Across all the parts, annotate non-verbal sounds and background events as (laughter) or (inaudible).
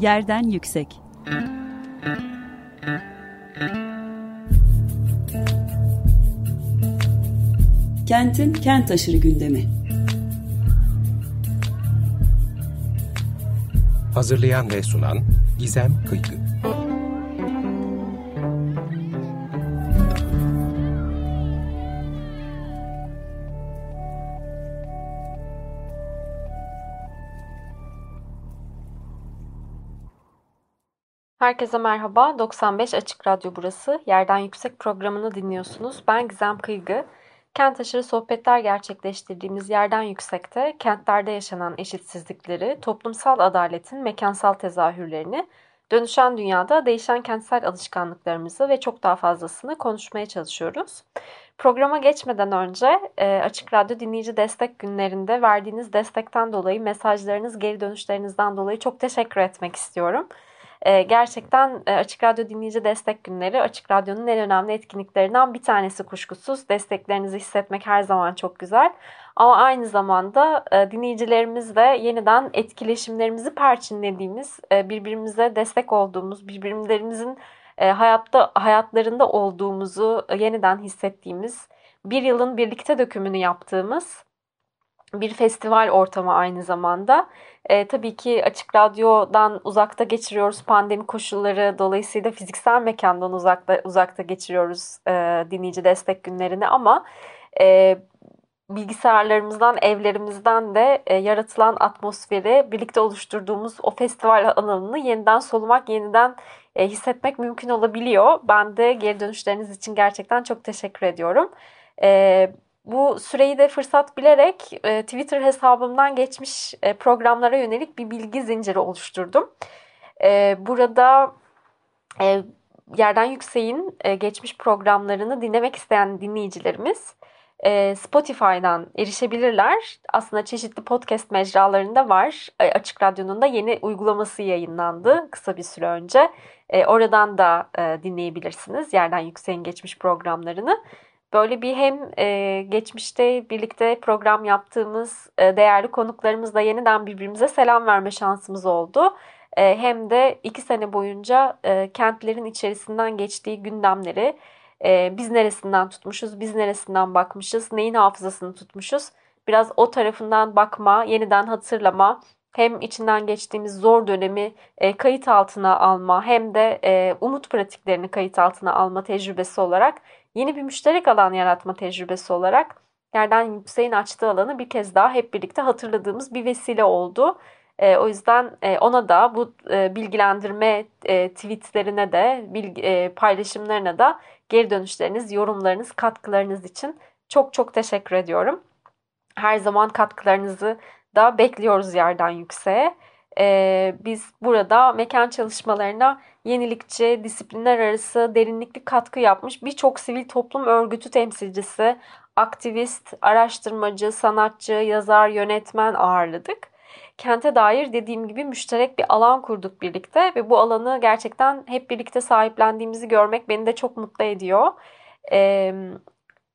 Yerden Yüksek. Kentin kent aşırı gündemi. Hazırlayan ve sunan Gizem Kıykı Herkese merhaba. 95 Açık Radyo burası. Yerden Yüksek programını dinliyorsunuz. Ben Gizem Kıygı. Kent aşırı sohbetler gerçekleştirdiğimiz Yerden Yüksek'te kentlerde yaşanan eşitsizlikleri, toplumsal adaletin mekansal tezahürlerini, dönüşen dünyada değişen kentsel alışkanlıklarımızı ve çok daha fazlasını konuşmaya çalışıyoruz. Programa geçmeden önce e, Açık Radyo dinleyici destek günlerinde verdiğiniz destekten dolayı, mesajlarınız, geri dönüşlerinizden dolayı çok teşekkür etmek istiyorum. Ee, gerçekten e, Açık Radyo dinleyici destek günleri Açık Radyo'nun en önemli etkinliklerinden bir tanesi kuşkusuz. Desteklerinizi hissetmek her zaman çok güzel. Ama aynı zamanda e, dinleyicilerimizle yeniden etkileşimlerimizi perçinlediğimiz, e, birbirimize destek olduğumuz, birbirlerimizin hayatta hayatlarında olduğumuzu yeniden hissettiğimiz, bir yılın birlikte dökümünü yaptığımız bir festival ortamı aynı zamanda. E, tabii ki açık radyodan uzakta geçiriyoruz pandemi koşulları dolayısıyla fiziksel mekandan uzakta uzakta geçiriyoruz e, dinleyici destek günlerini ama e, bilgisayarlarımızdan, evlerimizden de e, yaratılan atmosferi birlikte oluşturduğumuz o festival alanını yeniden solumak, yeniden e, hissetmek mümkün olabiliyor. Ben de geri dönüşleriniz için gerçekten çok teşekkür ediyorum. E, bu süreyi de fırsat bilerek e, Twitter hesabımdan geçmiş e, programlara yönelik bir bilgi zinciri oluşturdum. E, burada e, Yerden Yüksek'in e, geçmiş programlarını dinlemek isteyen dinleyicilerimiz e, Spotify'dan erişebilirler. Aslında çeşitli podcast mecralarında var. E, Açık Radyo'nun da yeni uygulaması yayınlandı kısa bir süre önce. E, oradan da e, dinleyebilirsiniz Yerden Yüksek'in geçmiş programlarını. Böyle bir hem e, geçmişte birlikte program yaptığımız e, değerli konuklarımızla yeniden birbirimize selam verme şansımız oldu. E, hem de iki sene boyunca e, kentlerin içerisinden geçtiği gündemleri e, biz neresinden tutmuşuz, biz neresinden bakmışız, neyin hafızasını tutmuşuz. Biraz o tarafından bakma, yeniden hatırlama, hem içinden geçtiğimiz zor dönemi e, kayıt altına alma hem de e, umut pratiklerini kayıt altına alma tecrübesi olarak yeni bir müşterek alan yaratma tecrübesi olarak yerden yükseğin açtığı alanı bir kez daha hep birlikte hatırladığımız bir vesile oldu. E, o yüzden e, ona da bu e, bilgilendirme e, tweetlerine de bilgi, e, paylaşımlarına da geri dönüşleriniz, yorumlarınız, katkılarınız için çok çok teşekkür ediyorum. Her zaman katkılarınızı da bekliyoruz yerden yükseğe. Ee, biz burada mekan çalışmalarına yenilikçi, disiplinler arası derinlikli katkı yapmış birçok sivil toplum örgütü temsilcisi, aktivist, araştırmacı, sanatçı, yazar, yönetmen ağırladık. Kente dair dediğim gibi müşterek bir alan kurduk birlikte ve bu alanı gerçekten hep birlikte sahiplendiğimizi görmek beni de çok mutlu ediyor. Ee,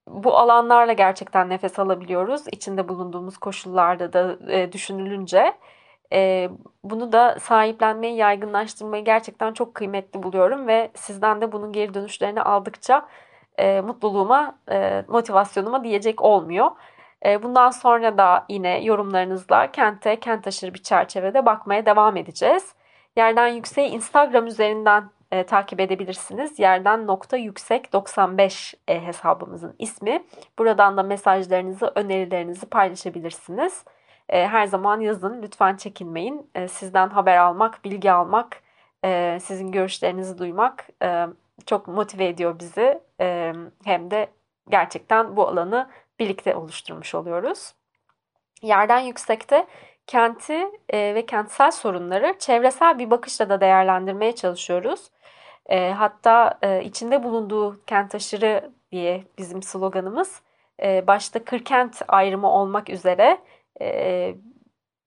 bu alanlarla gerçekten nefes alabiliyoruz. İçinde bulunduğumuz koşullarda da e, düşünülünce. E, bunu da sahiplenmeyi, yaygınlaştırmayı gerçekten çok kıymetli buluyorum ve sizden de bunun geri dönüşlerini aldıkça e, mutluluğuma, e, motivasyonuma diyecek olmuyor. E, bundan sonra da yine yorumlarınızla kente, kent aşırı bir çerçevede bakmaya devam edeceğiz. Yerden Yükseği Instagram üzerinden e, takip edebilirsiniz. Yerden nokta yüksek 95 e, hesabımızın ismi. Buradan da mesajlarınızı, önerilerinizi paylaşabilirsiniz. E, her zaman yazın. Lütfen çekinmeyin. E, sizden haber almak, bilgi almak, e, sizin görüşlerinizi duymak e, çok motive ediyor bizi. E, hem de gerçekten bu alanı birlikte oluşturmuş oluyoruz. Yerden yüksekte kenti ve kentsel sorunları çevresel bir bakışla da değerlendirmeye çalışıyoruz. Hatta içinde bulunduğu kent aşırı diye bizim sloganımız başta kırkent ayrımı olmak üzere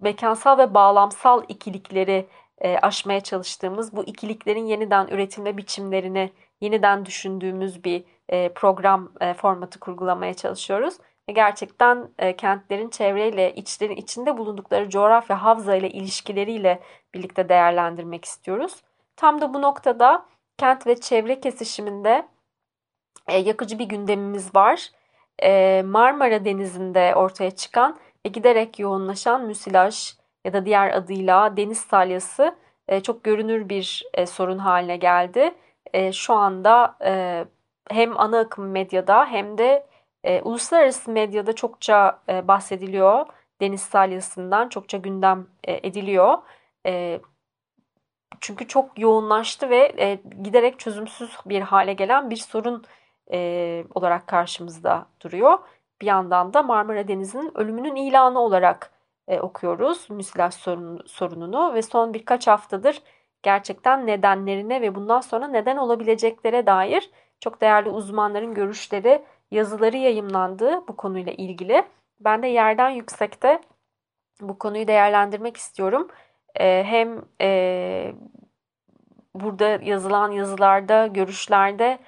mekansal ve bağlamsal ikilikleri aşmaya çalıştığımız bu ikiliklerin yeniden üretilme biçimlerini yeniden düşündüğümüz bir program formatı kurgulamaya çalışıyoruz. ve gerçekten kentlerin çevreyle içlerin içinde bulundukları coğrafya havza ile ilişkileriyle birlikte değerlendirmek istiyoruz. Tam da bu noktada kent ve çevre kesişiminde yakıcı bir gündemimiz var. Marmara Denizi'nde ortaya çıkan giderek yoğunlaşan müsilaj ya da diğer adıyla deniz salyası e, çok görünür bir e, sorun haline geldi. E, şu anda e, hem ana akım medyada hem de e, uluslararası medyada çokça e, bahsediliyor. Deniz salyasından çokça gündem e, ediliyor. E, çünkü çok yoğunlaştı ve e, giderek çözümsüz bir hale gelen bir sorun e, olarak karşımızda duruyor. Bir yandan da Marmara Denizi'nin ölümünün ilanı olarak e, okuyoruz müsilaj sorun, sorununu ve son birkaç haftadır gerçekten nedenlerine ve bundan sonra neden olabileceklere dair çok değerli uzmanların görüşleri, yazıları yayımlandı bu konuyla ilgili. Ben de yerden yüksekte bu konuyu değerlendirmek istiyorum. E, hem e, burada yazılan yazılarda, görüşlerde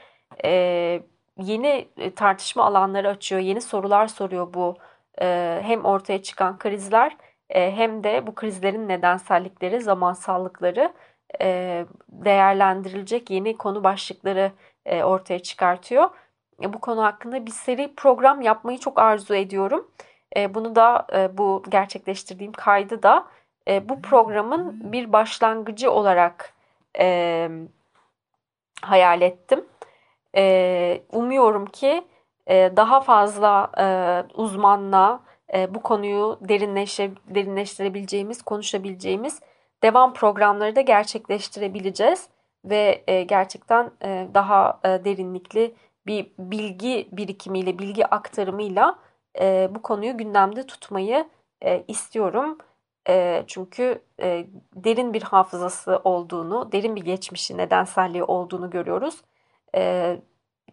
e, yeni tartışma alanları açıyor, yeni sorular soruyor bu e, hem ortaya çıkan krizler e, hem de bu krizlerin nedensellikleri, zamansallıkları e, değerlendirilecek yeni konu başlıkları e, ortaya çıkartıyor. E, bu konu hakkında bir seri program yapmayı çok arzu ediyorum. E, bunu da e, bu gerçekleştirdiğim kaydı da e, bu programın bir başlangıcı olarak e, hayal ettim. E, umuyorum ki e, daha fazla e, uzmanla e, bu konuyu derinleşe, derinleştirebileceğimiz, konuşabileceğimiz devam programları da gerçekleştirebileceğiz ve gerçekten daha derinlikli bir bilgi birikimiyle, bilgi aktarımıyla bu konuyu gündemde tutmayı istiyorum. Çünkü derin bir hafızası olduğunu, derin bir geçmişi, nedenselliği olduğunu görüyoruz. E,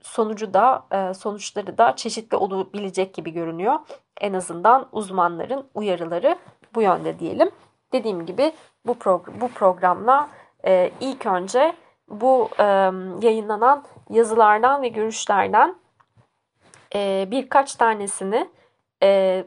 sonucu da e, sonuçları da çeşitli olabilecek gibi görünüyor. En azından uzmanların uyarıları bu yönde diyelim. Dediğim gibi bu, progr bu programla e, ilk önce bu e, yayınlanan yazılardan ve görüşlerden e, birkaç tanesini e,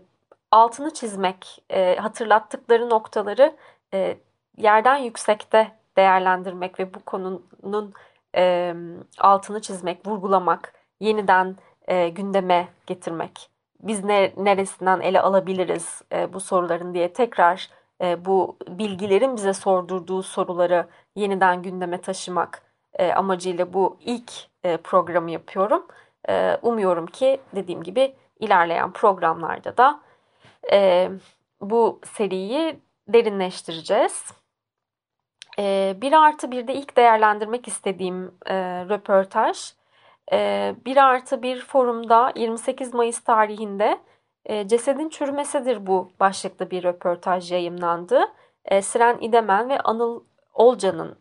altını çizmek, e, hatırlattıkları noktaları e, yerden yüksekte değerlendirmek ve bu konunun e, altını çizmek, vurgulamak, yeniden e, gündeme getirmek. Biz ne, neresinden ele alabiliriz e, bu soruların diye tekrar e, bu bilgilerin bize sordurduğu soruları yeniden gündeme taşımak e, amacıyla bu ilk e, programı yapıyorum. E, umuyorum ki dediğim gibi ilerleyen programlarda da e, bu seriyi derinleştireceğiz. E, 1 artı 1'de ilk değerlendirmek istediğim e, röportaj e, 1 artı 1 forumda 28 Mayıs tarihinde e, cesedin çürümesidir bu başlıklı bir röportaj yayımlandı. E, Siren İdemen ve Anıl Olcan'ın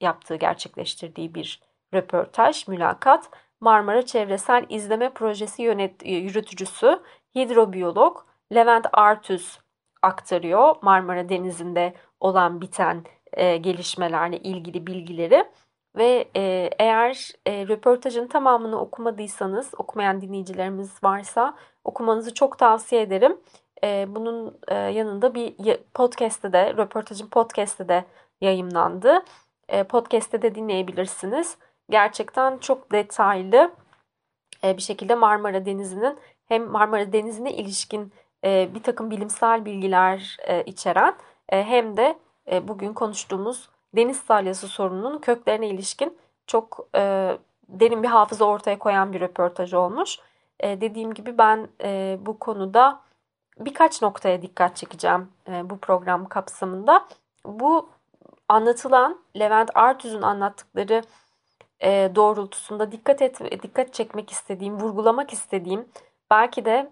yaptığı, gerçekleştirdiği bir röportaj, mülakat. Marmara Çevresel İzleme Projesi yönet yürütücüsü hidrobiyolog Levent Artüz aktarıyor Marmara Denizi'nde olan biten e, gelişmelerle ilgili bilgileri. Ve e, eğer e, röportajın tamamını okumadıysanız, okumayan dinleyicilerimiz varsa okumanızı çok tavsiye ederim. E, bunun e, yanında bir podcast'te de, röportajın podcast'te de yayımlandı. E, podcast'te de dinleyebilirsiniz. Gerçekten çok detaylı e, bir şekilde Marmara Denizi'nin hem Marmara Denizi'ne ilişkin e, bir takım bilimsel bilgiler e, içeren e, hem de bugün konuştuğumuz deniz salyası sorununun köklerine ilişkin çok e, derin bir hafıza ortaya koyan bir röportaj olmuş. E, dediğim gibi ben e, bu konuda birkaç noktaya dikkat çekeceğim e, bu program kapsamında. Bu anlatılan Levent Artüz'ün anlattıkları e, doğrultusunda dikkat et dikkat çekmek istediğim, vurgulamak istediğim belki de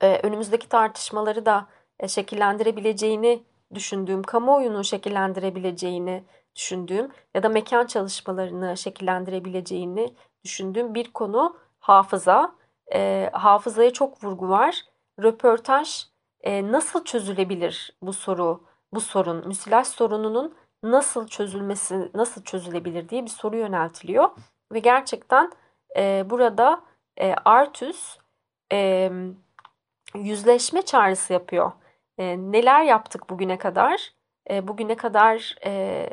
e, önümüzdeki tartışmaları da e, şekillendirebileceğini düşündüğüm, kamuoyunu şekillendirebileceğini düşündüğüm ya da mekan çalışmalarını şekillendirebileceğini düşündüğüm bir konu hafıza. E, hafızaya çok vurgu var. Röportaj e, nasıl çözülebilir bu soru, bu sorun, müsilaj sorununun nasıl çözülmesi, nasıl çözülebilir diye bir soru yöneltiliyor. Ve gerçekten e, burada e, Artus e, yüzleşme çağrısı yapıyor. E, neler yaptık bugüne kadar? E, bugüne kadar e,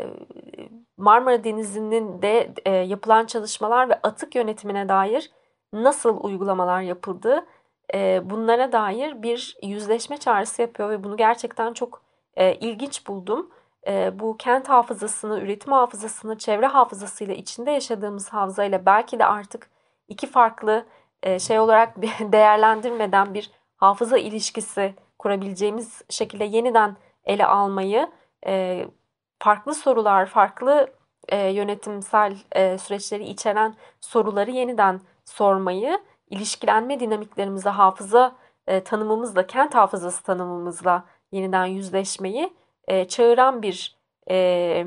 Marmara Denizi'nin de e, yapılan çalışmalar ve atık yönetimine dair nasıl uygulamalar yapıldı? E, bunlara dair bir yüzleşme çağrısı yapıyor ve bunu gerçekten çok e, ilginç buldum. E, bu kent hafızasını, üretim hafızasını, çevre hafızasıyla içinde yaşadığımız hafızayla belki de artık iki farklı e, şey olarak (laughs) değerlendirmeden bir hafıza ilişkisi kurabileceğimiz şekilde yeniden ele almayı, e, farklı sorular, farklı e, yönetimsel e, süreçleri içeren soruları yeniden sormayı, ilişkilenme dinamiklerimize hafıza e, tanımımızla, kent hafızası tanımımızla yeniden yüzleşmeyi e, çağıran bir e,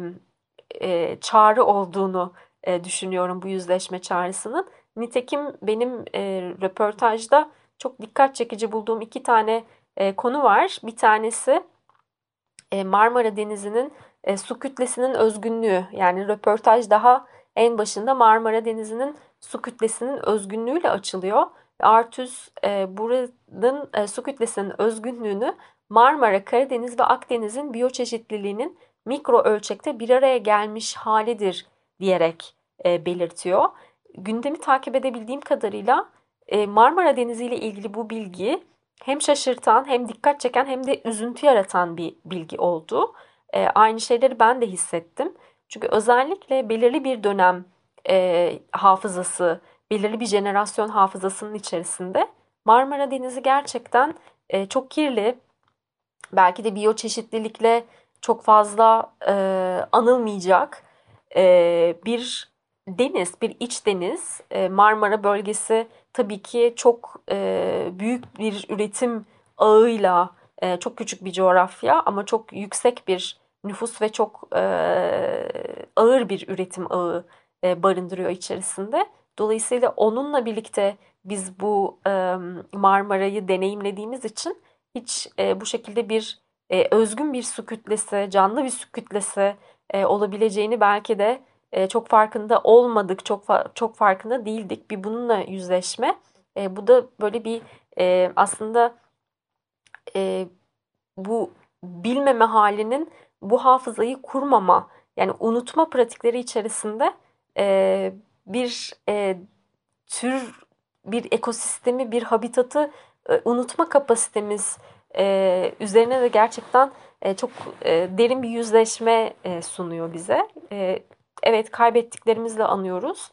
e, çağrı olduğunu e, düşünüyorum bu yüzleşme çağrısının. Nitekim benim e, röportajda çok dikkat çekici bulduğum iki tane e, konu var. Bir tanesi e, Marmara Denizi'nin e, su kütlesinin özgünlüğü. Yani röportaj daha en başında Marmara Denizi'nin su kütlesinin özgünlüğüyle açılıyor. Artüs e, buranın e, su kütlesinin özgünlüğünü Marmara, Karadeniz ve Akdeniz'in biyoçeşitliliğinin mikro ölçekte bir araya gelmiş halidir diyerek e, belirtiyor. Gündemi takip edebildiğim kadarıyla e, Marmara Denizi ile ilgili bu bilgi hem şaşırtan hem dikkat çeken hem de üzüntü yaratan bir bilgi oldu. E, aynı şeyleri ben de hissettim. Çünkü özellikle belirli bir dönem e, hafızası, belirli bir jenerasyon hafızasının içerisinde Marmara Denizi gerçekten e, çok kirli, belki de biyoçeşitlilikle çok fazla e, anılmayacak e, bir deniz, bir iç deniz. E, Marmara bölgesi tabii ki çok e, büyük bir üretim ağıyla, e, çok küçük bir coğrafya ama çok yüksek bir nüfus ve çok e, ağır bir üretim ağı barındırıyor içerisinde. Dolayısıyla onunla birlikte biz bu Marmara'yı deneyimlediğimiz için hiç bu şekilde bir özgün bir su kütlesi, canlı bir su kütlesi olabileceğini belki de e, çok farkında olmadık, çok çok farkında değildik. Bir bununla yüzleşme. E, bu da böyle bir e, aslında e, bu bilmeme halinin bu hafızayı kurmama, yani unutma pratikleri içerisinde e, bir e, tür, bir ekosistemi, bir habitatı e, unutma kapasitemiz e, üzerine de gerçekten e, çok e, derin bir yüzleşme e, sunuyor bize. E, evet kaybettiklerimizle anıyoruz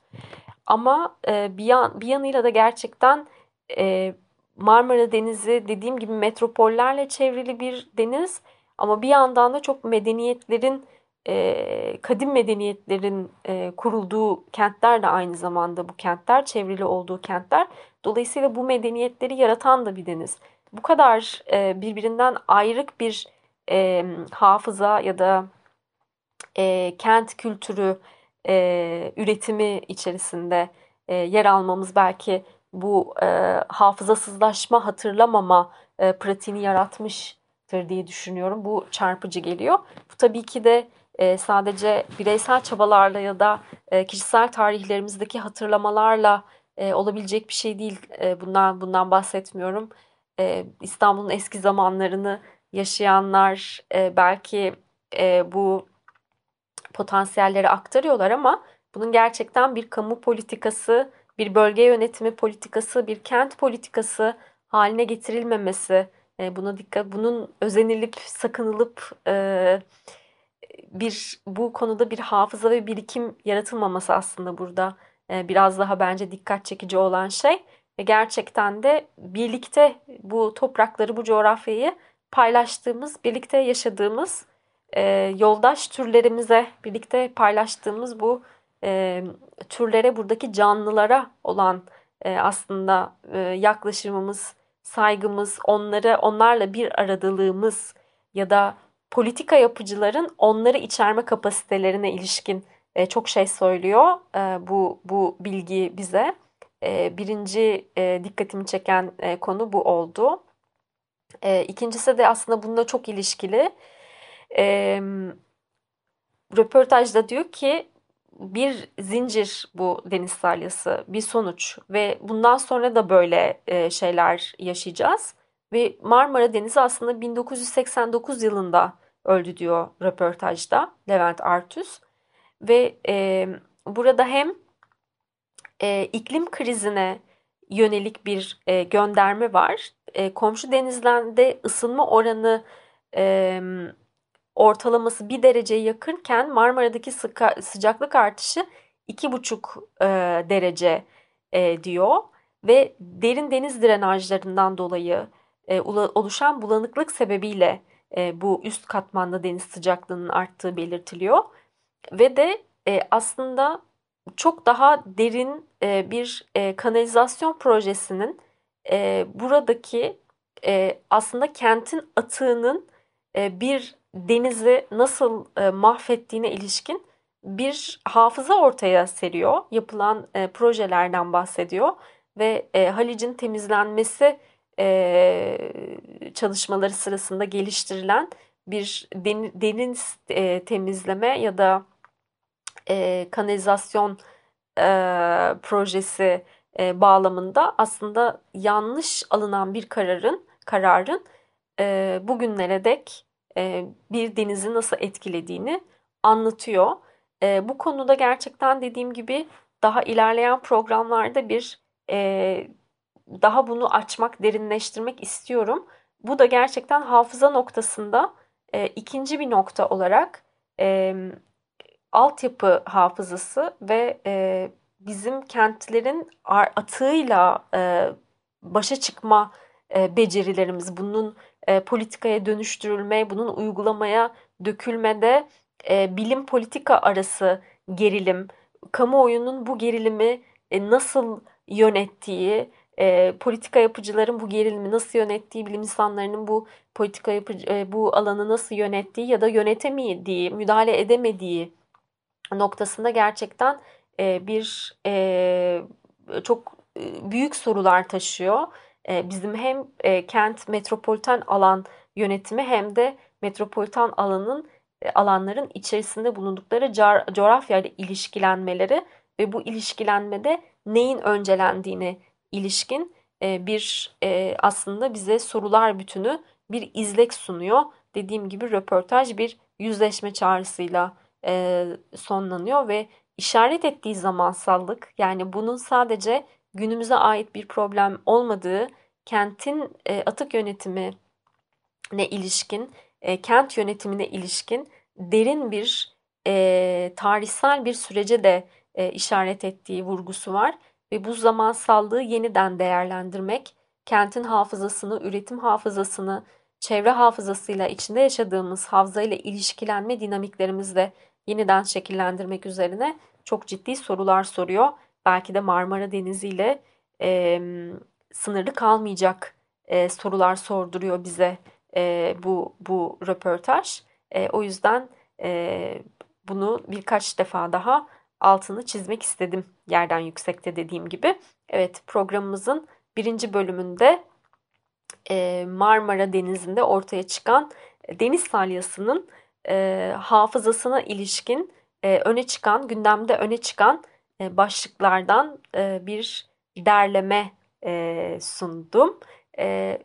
ama e, bir, yan, bir yanıyla da gerçekten e, Marmara Denizi dediğim gibi metropollerle çevrili bir deniz ama bir yandan da çok medeniyetlerin e, kadim medeniyetlerin e, kurulduğu kentler de aynı zamanda bu kentler çevrili olduğu kentler. Dolayısıyla bu medeniyetleri yaratan da bir deniz bu kadar e, birbirinden ayrık bir e, hafıza ya da e, kent kültürü e, üretimi içerisinde e, yer almamız belki bu e, hafızasızlaşma, hatırlamama e, pratiğini yaratmıştır diye düşünüyorum. Bu çarpıcı geliyor. Bu tabii ki de e, sadece bireysel çabalarla ya da e, kişisel tarihlerimizdeki hatırlamalarla e, olabilecek bir şey değil. E, bundan bundan bahsetmiyorum e, İstanbul'un eski zamanlarını yaşayanlar e, belki e, bu potansiyelleri aktarıyorlar ama bunun gerçekten bir kamu politikası, bir bölge yönetimi politikası, bir kent politikası haline getirilmemesi, e, buna dikkat, bunun özenilip sakınılıp e, bir bu konuda bir hafıza ve birikim yaratılmaması aslında burada e, biraz daha bence dikkat çekici olan şey. Ve gerçekten de birlikte bu toprakları, bu coğrafyayı paylaştığımız, birlikte yaşadığımız e, yoldaş türlerimize, birlikte paylaştığımız bu e, türlere, buradaki canlılara olan e, aslında e, yaklaşımımız, saygımız, onları onlarla bir aradalığımız ya da politika yapıcıların onları içerme kapasitelerine ilişkin e, çok şey söylüyor e, bu bu bilgi bize. E, birinci e, dikkatimi çeken e, konu bu oldu. E, ikincisi de aslında bununla çok ilişkili. E, röportajda diyor ki bir zincir bu deniz salyası, bir sonuç ve bundan sonra da böyle e, şeyler yaşayacağız. Ve Marmara Denizi aslında 1989 yılında öldü diyor röportajda Levent Artüs. Ve e, burada hem e, iklim krizine yönelik bir e, gönderme var. E, komşu denizlerde ısınma oranı e, ortalaması bir dereceye yakınken Marmara'daki sıka, sıcaklık artışı iki buçuk e, derece e, diyor. Ve derin deniz drenajlarından dolayı e, oluşan bulanıklık sebebiyle e, bu üst katmanda deniz sıcaklığının arttığı belirtiliyor. Ve de e, aslında çok daha derin e, bir e, kanalizasyon projesinin e, buradaki e, aslında kentin atığının e, bir denizi nasıl e, mahvettiğine ilişkin bir hafıza ortaya seriyor. Yapılan e, projelerden bahsediyor ve e, Halic'in temizlenmesi e, çalışmaları sırasında geliştirilen bir deniz e, temizleme ya da e, kanalizasyon e, projesi e, bağlamında aslında yanlış alınan bir kararın kararın e, bugünlere dek e, bir denizi nasıl etkilediğini anlatıyor. E, bu konuda gerçekten dediğim gibi daha ilerleyen programlarda bir e, daha bunu açmak, derinleştirmek istiyorum. Bu da gerçekten hafıza noktasında ikinci bir nokta olarak e, altyapı hafızası ve bizim kentlerin atığıyla başa çıkma becerilerimiz, bunun e, politikaya dönüştürülme, bunun uygulamaya dökülmede e, bilim politika arası gerilim, kamuoyunun bu gerilimi e, nasıl yönettiği, e, politika yapıcıların bu gerilimi nasıl yönettiği, bilim insanlarının bu politika yapıcı, e, bu alanı nasıl yönettiği ya da yönetemediği, müdahale edemediği noktasında gerçekten e, bir e, çok e, büyük sorular taşıyor. E, bizim hem e, kent metropoliten alan yönetimi hem de metropoliten alanın e, alanların içerisinde bulundukları coğrafya ile ilişkilenmeleri ve bu ilişkilenmede neyin öncelendiğini ilişkin e, bir aslında bize sorular bütünü bir izlek sunuyor. Dediğim gibi röportaj bir yüzleşme çağrısıyla sonlanıyor ve işaret ettiği zamansallık yani bunun sadece günümüze ait bir problem olmadığı kentin e, atık yönetimi ne ilişkin, e, kent yönetimine ilişkin derin bir e, tarihsel bir sürece de e, işaret ettiği vurgusu var ve bu zamansallığı yeniden değerlendirmek, kentin hafızasını, üretim hafızasını, çevre hafızasıyla içinde yaşadığımız havzayla ilişkilenme dinamiklerimizle yeniden şekillendirmek üzerine çok ciddi sorular soruyor. Belki de Marmara Denizi ile e, sınırlı kalmayacak e, sorular sorduruyor bize e, bu bu röportaj. E, o yüzden e, bunu birkaç defa daha altını çizmek istedim yerden yüksekte dediğim gibi. Evet programımızın birinci bölümünde e, Marmara Denizi'nde ortaya çıkan deniz salyasının e, hafızasına ilişkin e, öne çıkan, gündemde öne çıkan başlıklardan e, bir derleme e, sundum. E,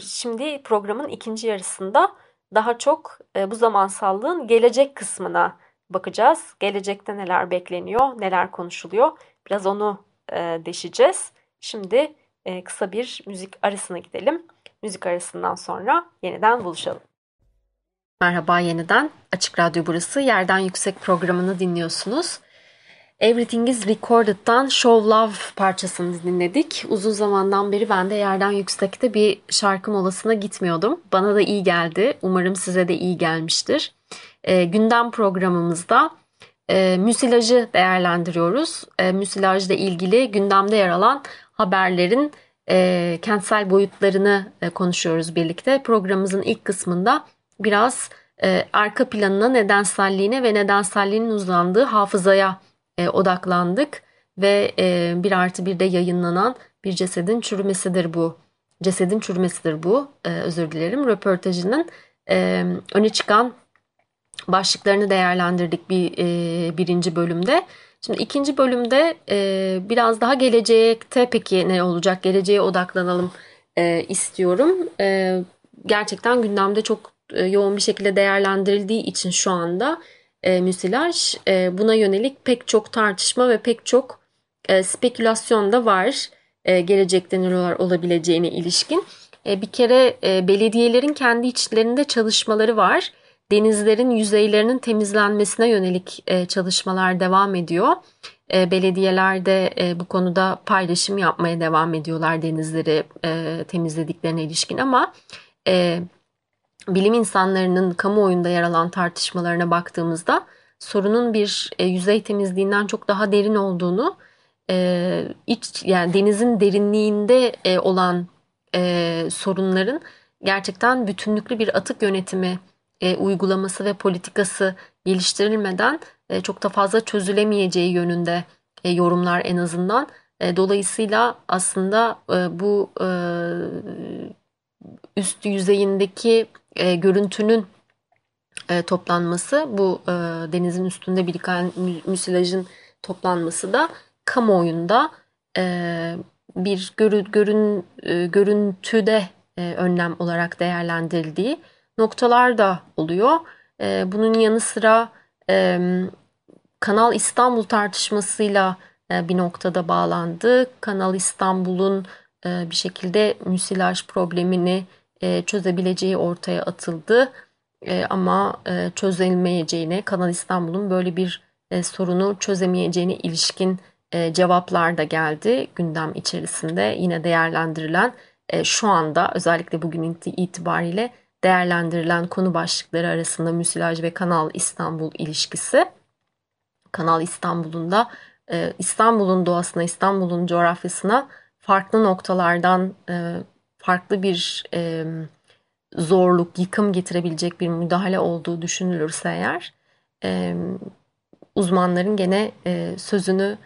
şimdi programın ikinci yarısında daha çok e, bu zamansallığın gelecek kısmına bakacağız. Gelecekte neler bekleniyor, neler konuşuluyor. Biraz onu e, deşeceğiz. Şimdi e, kısa bir müzik arasına gidelim. Müzik arasından sonra yeniden buluşalım. Merhaba yeniden. Açık Radyo burası. Yerden Yüksek programını dinliyorsunuz. Everything is Recorded'dan Show Love parçasını dinledik. Uzun zamandan beri ben de yerden yüksekte bir şarkı molasına gitmiyordum. Bana da iyi geldi. Umarım size de iyi gelmiştir. E, gündem programımızda e, müsilajı değerlendiriyoruz. E, müsilajla ilgili gündemde yer alan haberlerin e, kentsel boyutlarını e, konuşuyoruz birlikte. Programımızın ilk kısmında biraz e, arka planına, nedenselliğine ve nedenselliğinin uzandığı hafızaya e, odaklandık. Ve e, bir artı bir de yayınlanan bir cesedin çürümesidir bu. Cesedin çürümesidir bu, e, özür dilerim, röportajının e, öne çıkan başlıklarını değerlendirdik bir e, birinci bölümde. Şimdi ikinci bölümde e, biraz daha gelecekte peki ne olacak geleceğe odaklanalım e, istiyorum. E, gerçekten gündemde çok e, yoğun bir şekilde değerlendirildiği için şu anda e, müsilaj e, buna yönelik pek çok tartışma ve pek çok e, spekülasyon da var e, gelecekte neler olabileceğine ilişkin. E, bir kere e, belediyelerin kendi içlerinde çalışmaları var denizlerin yüzeylerinin temizlenmesine yönelik e, çalışmalar devam ediyor. E, belediyeler de e, bu konuda paylaşım yapmaya devam ediyorlar denizleri e, temizlediklerine ilişkin ama e, bilim insanlarının kamuoyunda yer alan tartışmalarına baktığımızda sorunun bir e, yüzey temizliğinden çok daha derin olduğunu e, iç yani denizin derinliğinde e, olan e, sorunların gerçekten bütünlüklü bir atık yönetimi e, uygulaması ve politikası geliştirilmeden e, çok da fazla çözülemeyeceği yönünde e, yorumlar en azından. E, dolayısıyla aslında e, bu e, üst yüzeyindeki e, görüntünün e, toplanması, bu e, denizin üstünde biriken müsilajın toplanması da kamuoyunda e, bir görü, görün, e, görüntüde e, önlem olarak değerlendirildiği noktalar da oluyor. E, bunun yanı sıra e, Kanal İstanbul tartışmasıyla e, bir noktada bağlandı. Kanal İstanbul'un e, bir şekilde müsilaj problemini çözebileceği ortaya atıldı. E, ama e, çözülmeyeceğine, Kanal İstanbul'un böyle bir e, sorunu çözemeyeceğine ilişkin e, cevaplar da geldi gündem içerisinde. Yine değerlendirilen e, şu anda özellikle bugün itibariyle değerlendirilen konu başlıkları arasında müsilaj ve Kanal İstanbul ilişkisi. Kanal İstanbul'un da e, İstanbul'un doğasına, İstanbul'un coğrafyasına farklı noktalardan e, farklı bir e, zorluk, yıkım getirebilecek bir müdahale olduğu düşünülürse eğer uzmanların gene sözünü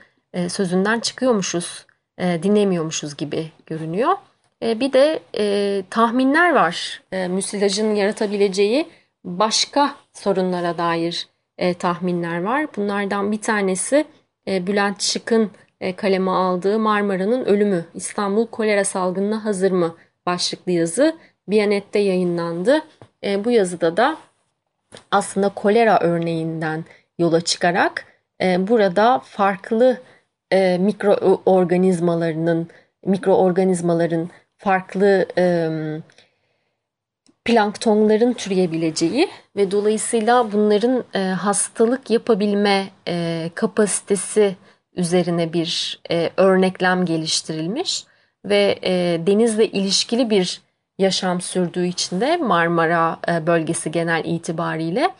sözünden çıkıyormuşuz, dinlemiyormuşuz gibi görünüyor. E, bir de e, tahminler var. E, müsilajın yaratabileceği başka sorunlara dair e, tahminler var. Bunlardan bir tanesi e, Bülent Şık'ın e, kaleme aldığı Marmara'nın ölümü, İstanbul kolera salgınına hazır mı başlıklı yazı Biyanet'te yayınlandı. E, bu yazıda da aslında kolera örneğinden yola çıkarak e, burada farklı e, mikroorganizmalarının mikroorganizmaların farklı e, planktonların türeyebileceği ve dolayısıyla bunların e, hastalık yapabilme e, kapasitesi üzerine bir e, örneklem geliştirilmiş ve e, denizle ilişkili bir yaşam sürdüğü için de Marmara e, bölgesi genel itibariyle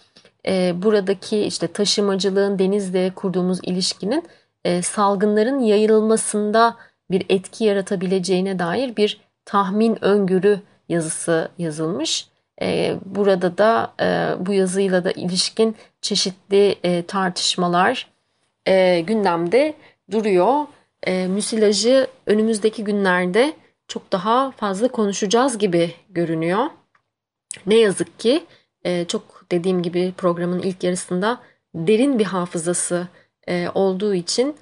e, buradaki işte taşımacılığın denizle kurduğumuz ilişkinin e, salgınların yayılmasında bir etki yaratabileceğine dair bir tahmin öngörü yazısı yazılmış. E, burada da e, bu yazıyla da ilişkin çeşitli e, tartışmalar gündemde duruyor. Müsilajı önümüzdeki günlerde çok daha fazla konuşacağız gibi görünüyor. Ne yazık ki çok dediğim gibi programın ilk yarısında derin bir hafızası olduğu için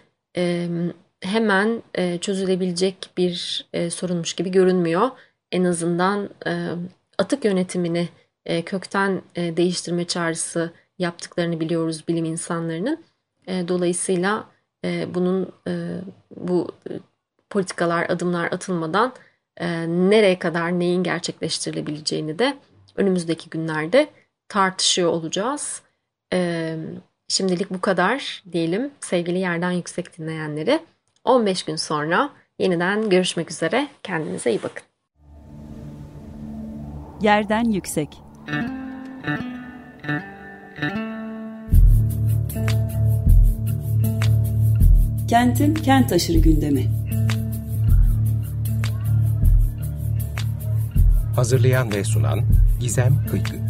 hemen e, çözülebilecek bir e, sorunmuş gibi görünmüyor. En azından e, atık yönetimini e, kökten e, değiştirme çağrısı yaptıklarını biliyoruz bilim insanlarının. E, dolayısıyla e, bunun e, bu e, politikalar, adımlar atılmadan e, nereye kadar neyin gerçekleştirilebileceğini de önümüzdeki günlerde tartışıyor olacağız. E, şimdilik bu kadar diyelim sevgili yerden yüksek dinleyenleri. 15 gün sonra yeniden görüşmek üzere. Kendinize iyi bakın. Yerden yüksek. Kentin kent aşırı gündemi. Hazırlayan ve sunan Gizem Kıykı.